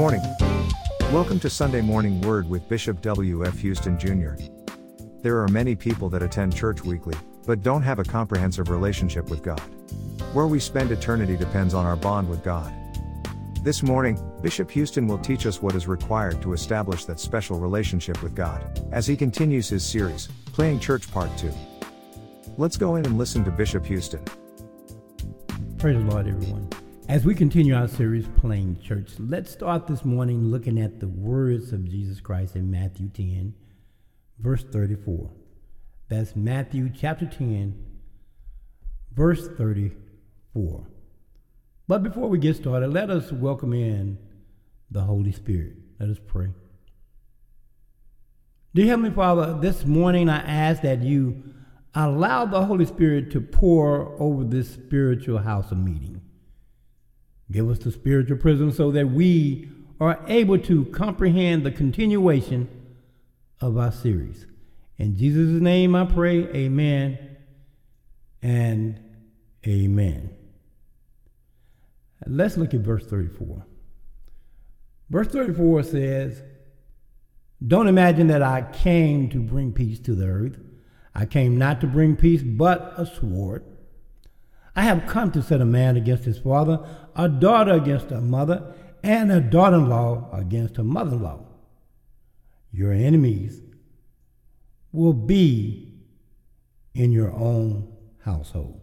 Morning. Welcome to Sunday Morning Word with Bishop W.F. Houston Jr. There are many people that attend church weekly, but don't have a comprehensive relationship with God. Where we spend eternity depends on our bond with God. This morning, Bishop Houston will teach us what is required to establish that special relationship with God, as he continues his series, Playing Church Part 2. Let's go in and listen to Bishop Houston. Praise the Lord, everyone. As we continue our series, Playing Church, let's start this morning looking at the words of Jesus Christ in Matthew 10, verse 34. That's Matthew chapter 10, verse 34. But before we get started, let us welcome in the Holy Spirit. Let us pray. Dear Heavenly Father, this morning I ask that you allow the Holy Spirit to pour over this spiritual house of meeting. Give us the spiritual prism so that we are able to comprehend the continuation of our series. In Jesus' name I pray, amen and amen. Let's look at verse 34. Verse 34 says, Don't imagine that I came to bring peace to the earth. I came not to bring peace, but a sword. I have come to set a man against his father, a daughter against her mother, and a daughter in law against her mother in law. Your enemies will be in your own household.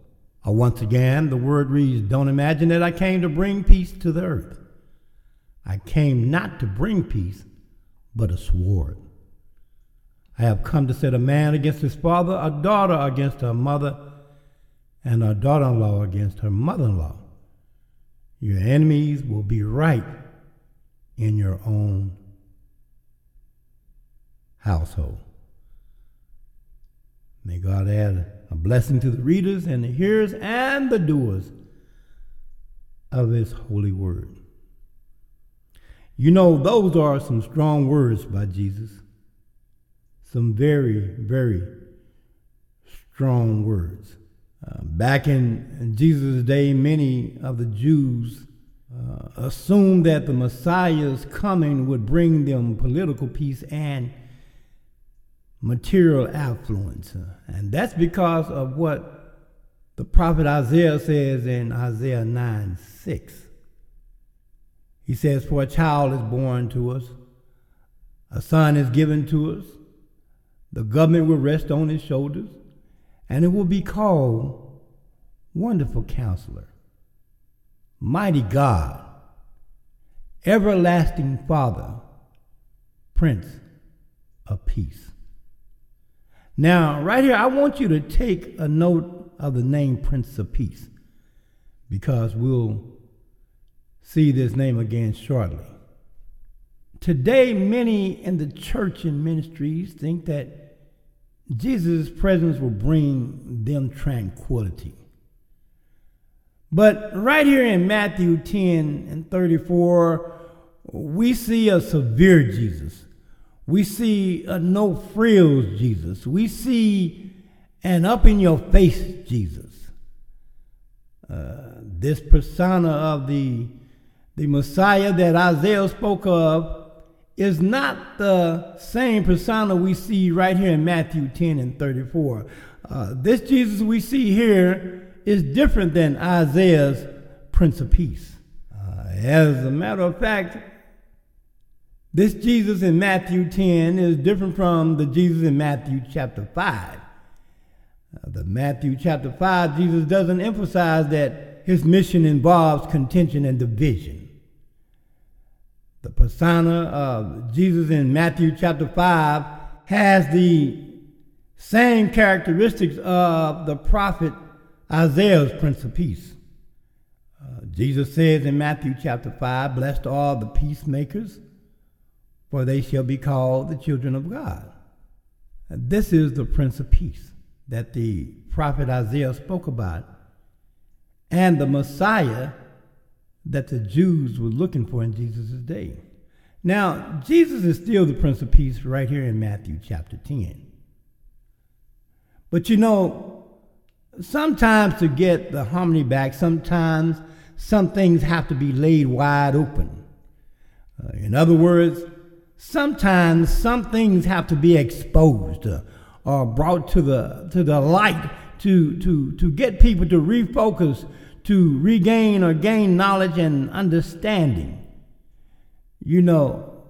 Uh, once again, the word reads Don't imagine that I came to bring peace to the earth. I came not to bring peace, but a sword. I have come to set a man against his father, a daughter against her mother, and a daughter in law against her mother in law. Your enemies will be right in your own household. May God add a blessing to the readers and the hearers and the doers of His holy word. You know, those are some strong words by Jesus some very, very strong words. Uh, back in, Jesus' day, many of the Jews uh, assumed that the Messiah's coming would bring them political peace and material affluence. And that's because of what the prophet Isaiah says in Isaiah 9 6. He says, For a child is born to us, a son is given to us the government will rest on his shoulders, and it will be called Wonderful Counselor, Mighty God, Everlasting Father, Prince of Peace. Now, right here, I want you to take a note of the name Prince of Peace because we'll see this name again shortly. Today, many in the church and ministries think that Jesus' presence will bring them tranquility. But right here in Matthew 10 and 34, we see a severe Jesus. We see a no frills Jesus. We see an up in your face Jesus. Uh, this persona of the, the Messiah that Isaiah spoke of is not the same persona we see right here in Matthew 10 and 34. Uh, this Jesus we see here is different than Isaiah's Prince of Peace. Uh, as a matter of fact, this Jesus in Matthew 10 is different from the Jesus in Matthew chapter 5. Uh, the Matthew chapter 5, Jesus doesn't emphasize that his mission involves contention and division. The persona of Jesus in Matthew chapter 5 has the same characteristics of the prophet Isaiah's Prince of Peace. Uh, Jesus says in Matthew chapter 5, Blessed are the peacemakers, for they shall be called the children of God. And this is the Prince of Peace that the prophet Isaiah spoke about, and the Messiah that the Jews were looking for in Jesus' day. Now, Jesus is still the Prince of Peace right here in Matthew chapter 10. But you know, sometimes to get the harmony back, sometimes some things have to be laid wide open. Uh, in other words, sometimes some things have to be exposed uh, or brought to the, to the light to, to, to get people to refocus, to regain or gain knowledge and understanding. You know,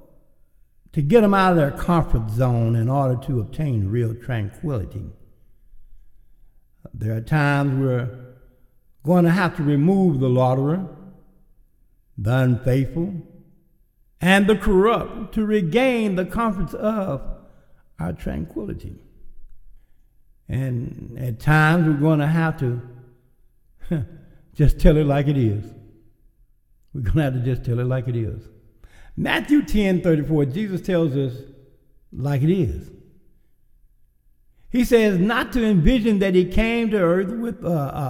to get them out of their comfort zone in order to obtain real tranquility. There are times we're going to have to remove the loiterer, the unfaithful, and the corrupt to regain the comforts of our tranquility. And at times we're going to have to just tell it like it is. We're going to have to just tell it like it is. Matthew 10 34, Jesus tells us like it is. He says not to envision that he came to earth with a,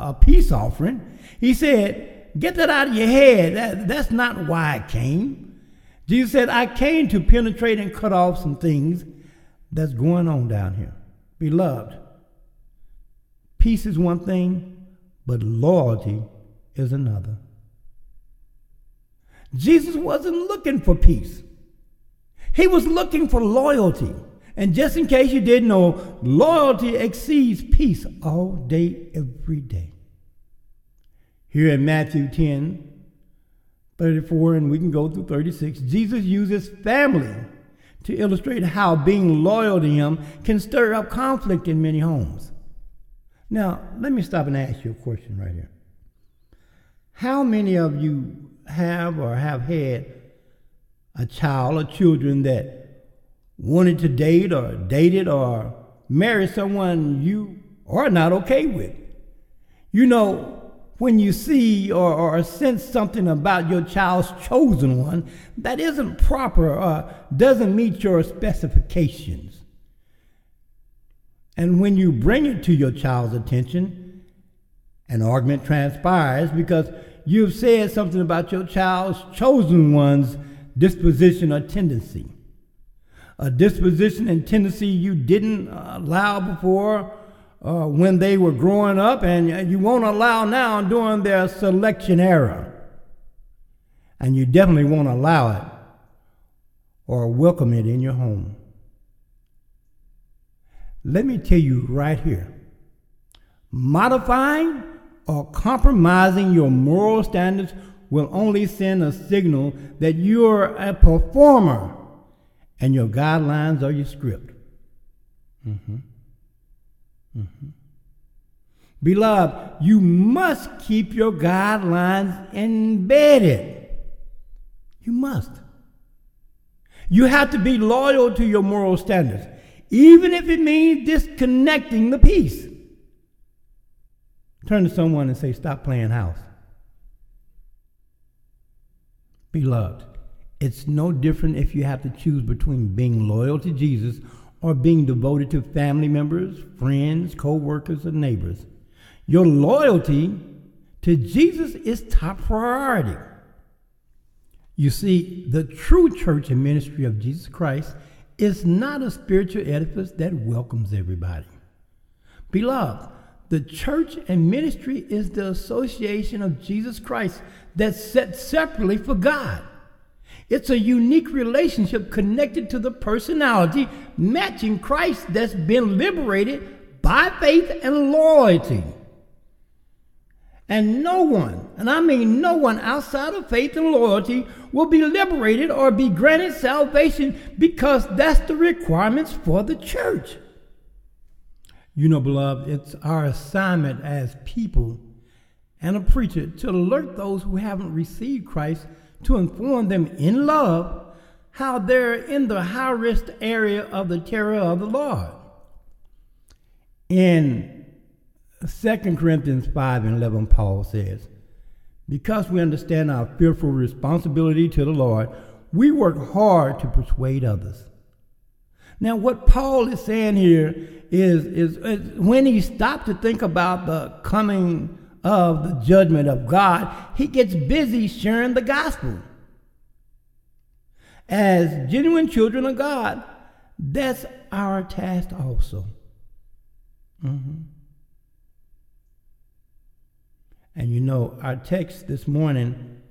a, peace offering. He said, get that out of your head. That, that's not why I came. Jesus said, I came to penetrate and cut off some things that's going on down here. Beloved, peace is one thing, but loyalty is another. Jesus wasn't looking for peace. He was looking for loyalty. And just in case you didn't know, loyalty exceeds peace all day, every day. Here in Matthew 10, 34, and we can go through 36, Jesus uses family to illustrate how being loyal to Him can stir up conflict in many homes. Now, let me stop and ask you a question right here. How many of you have or have had a child or children that wanted to date or dated or marry someone you are not okay with. You know, when you see or, or sense something about your child's chosen one that isn't proper or doesn't meet your specifications. And when you bring it to your child's attention, an argument transpires because you've said something about your child's chosen one's disposition or tendency. A disposition and tendency you didn't allow before uh, when they were growing up, and you won't allow now during their selection era. And you definitely won't allow it or welcome it in your home. Let me tell you right here modifying or compromising your moral standards will only send a signal that you're a performer and your guidelines are your script. Mm-hmm. Mm-hmm. Beloved, you must keep your guidelines embedded. You must. You have to be loyal to your moral standards, even if it means disconnecting the peace. Turn to someone and say, Stop playing house. Beloved, it's no different if you have to choose between being loyal to Jesus or being devoted to family members, friends, co workers, or neighbors. Your loyalty to Jesus is top priority. You see, the true church and ministry of Jesus Christ is not a spiritual edifice that welcomes everybody. Beloved, the church and ministry is the association of Jesus Christ that's set separately for God. It's a unique relationship connected to the personality matching Christ that's been liberated by faith and loyalty. And no one, and I mean no one outside of faith and loyalty, will be liberated or be granted salvation because that's the requirements for the church. You know, beloved, it's our assignment as people and a preacher to alert those who haven't received Christ to inform them in love how they're in the high risk area of the terror of the Lord. In 2 Corinthians 5 and 11, Paul says, Because we understand our fearful responsibility to the Lord, we work hard to persuade others. Now, what Paul is saying here is, is, is, when he stopped to think about the coming of the judgment of God, he gets busy sharing the gospel. As genuine children of God, that's our task also. Mm-hmm. And you know, our text this morning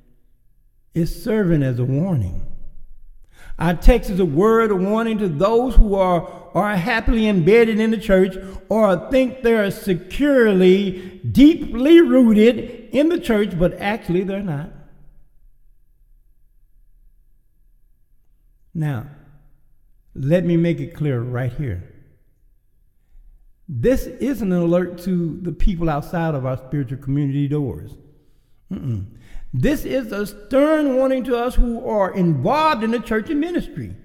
is serving as a warning. Our text is a word of warning to those who are, are happily embedded in the church or think they're securely, deeply rooted in the church, but actually they're not. Now, let me make it clear right here. This isn't an alert to the people outside of our spiritual community doors. Mm-mm. This is a stern warning to us who are involved in the church and ministry.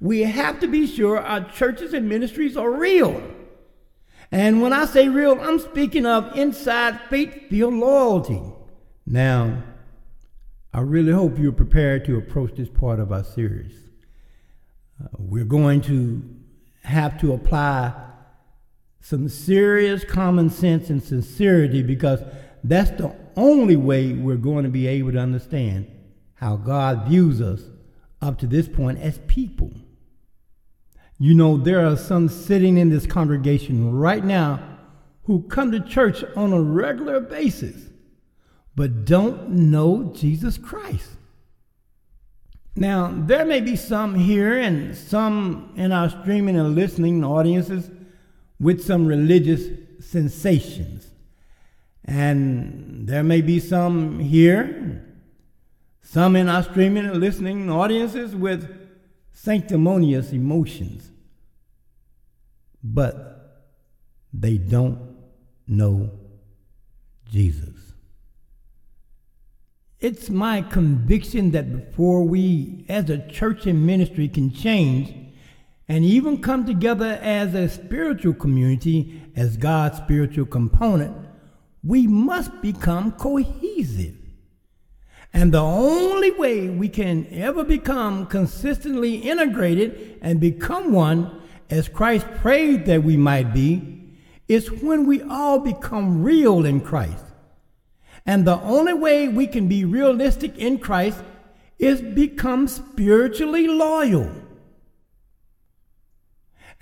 We have to be sure our churches and ministries are real. And when I say real, I'm speaking of inside faith filled loyalty. Now, I really hope you're prepared to approach this part of our series. Uh, we're going to have to apply some serious common sense and sincerity because that's the only way we're going to be able to understand how God views us up to this point as people. You know, there are some sitting in this congregation right now who come to church on a regular basis but don't know Jesus Christ. Now, there may be some here and some in our streaming and listening audiences with some religious sensations. And there may be some here, some in our streaming and listening audiences with sanctimonious emotions, but they don't know Jesus. It's my conviction that before we, as a church and ministry, can change and even come together as a spiritual community, as God's spiritual component, we must become cohesive. And the only way we can ever become consistently integrated and become one, as Christ prayed that we might be, is when we all become real in Christ. And the only way we can be realistic in Christ is become spiritually loyal.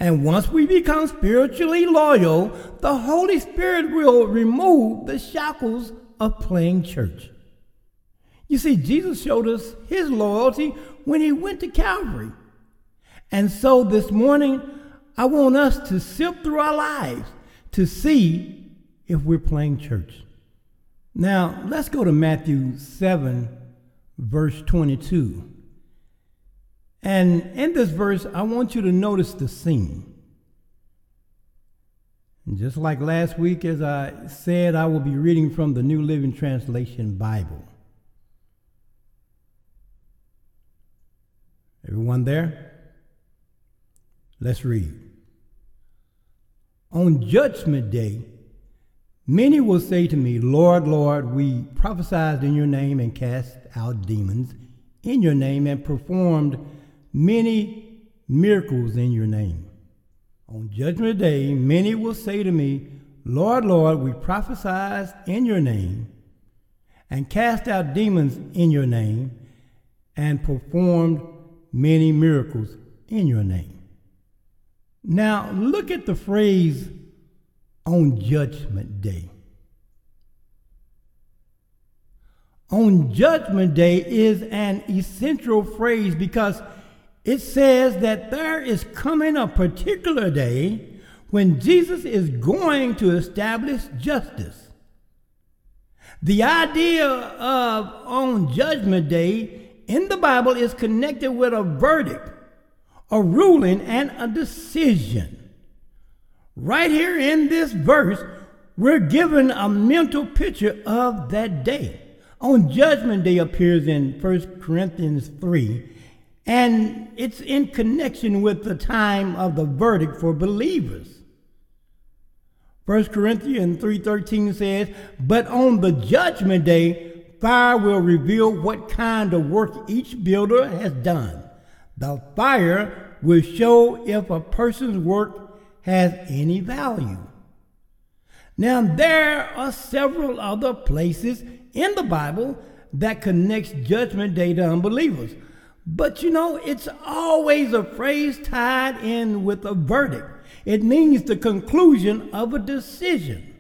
And once we become spiritually loyal, the Holy Spirit will remove the shackles of playing church. You see, Jesus showed us his loyalty when he went to Calvary. And so this morning, I want us to sift through our lives to see if we're playing church. Now, let's go to Matthew 7, verse 22. And in this verse, I want you to notice the scene. Just like last week, as I said, I will be reading from the New Living Translation Bible. Everyone there? Let's read. On Judgment Day, many will say to me, Lord, Lord, we prophesied in your name and cast out demons in your name and performed many miracles in your name. On judgment day, many will say to me, Lord, Lord, we prophesied in your name and cast out demons in your name and performed many miracles in your name. Now, look at the phrase on judgment day. On judgment day is an essential phrase because it says that there is coming a particular day when Jesus is going to establish justice. The idea of on judgment day in the Bible is connected with a verdict, a ruling, and a decision. Right here in this verse, we're given a mental picture of that day. On judgment day appears in 1 Corinthians 3 and it's in connection with the time of the verdict for believers. 1 Corinthians 3:13 says, "But on the judgment day, fire will reveal what kind of work each builder has done. The fire will show if a person's work has any value." Now there are several other places in the Bible that connects judgment day to unbelievers. But you know, it's always a phrase tied in with a verdict. It means the conclusion of a decision.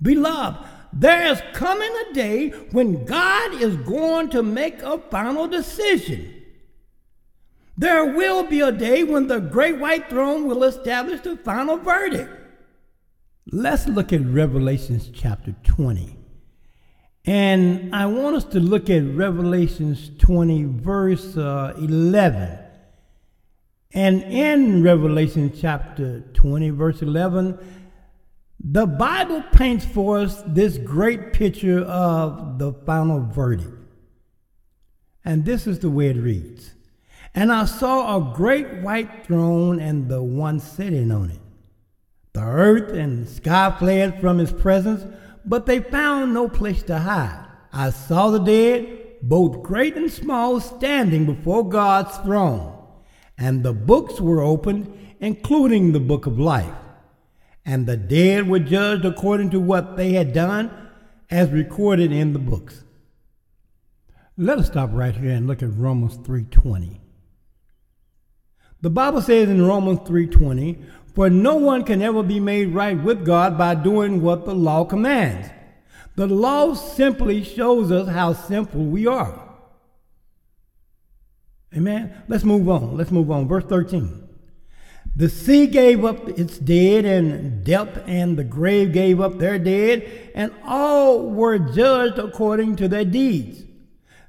Beloved, there is coming a day when God is going to make a final decision. There will be a day when the great white throne will establish the final verdict. Let's look at Revelations chapter 20. And I want us to look at Revelations 20, verse uh, 11. And in Revelation chapter 20, verse 11, the Bible paints for us this great picture of the final verdict. And this is the way it reads And I saw a great white throne and the one sitting on it. The earth and the sky fled from his presence, but they found no place to hide. I saw the dead, both great and small, standing before God's throne and the books were opened, including the book of life. And the dead were judged according to what they had done, as recorded in the books. Let us stop right here and look at Romans 3:20. The Bible says in Romans 3:20, "For no one can ever be made right with God by doing what the law commands." The law simply shows us how sinful we are. Amen. Let's move on. Let's move on. Verse 13. The sea gave up its dead, and death and the grave gave up their dead, and all were judged according to their deeds.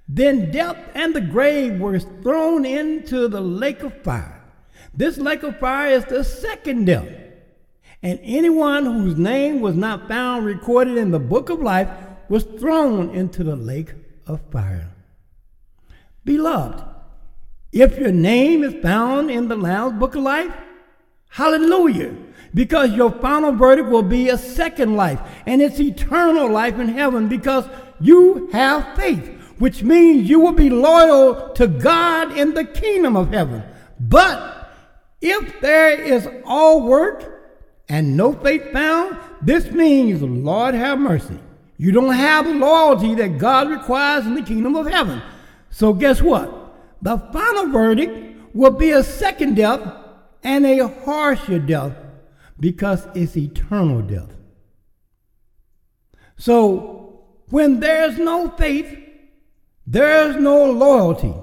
Then death and the grave were thrown into the lake of fire. This lake of fire is the second death. And anyone whose name was not found recorded in the book of life was thrown into the lake of fire. Beloved, if your name is found in the Lamb's Book of Life, hallelujah. Because your final verdict will be a second life, and it's eternal life in heaven because you have faith, which means you will be loyal to God in the kingdom of heaven. But if there is all work and no faith found, this means, Lord have mercy. You don't have the loyalty that God requires in the kingdom of heaven. So guess what? The final verdict will be a second death and a harsher death because it's eternal death. So, when there's no faith, there's no loyalty.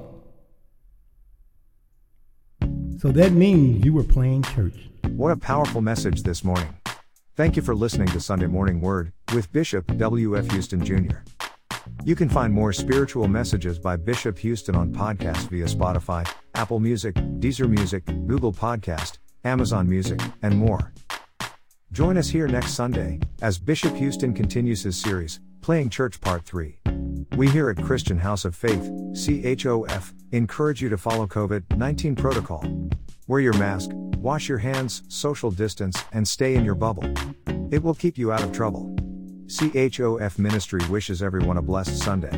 So that means you were playing church. What a powerful message this morning. Thank you for listening to Sunday Morning Word with Bishop W.F. Houston Jr. You can find more spiritual messages by Bishop Houston on podcast via Spotify, Apple Music, Deezer Music, Google Podcast, Amazon Music, and more. Join us here next Sunday as Bishop Houston continues his series, Playing Church Part 3. We here at Christian House of Faith, CHOF, encourage you to follow COVID 19 protocol. Wear your mask, wash your hands, social distance, and stay in your bubble. It will keep you out of trouble. CHOF Ministry wishes everyone a blessed Sunday.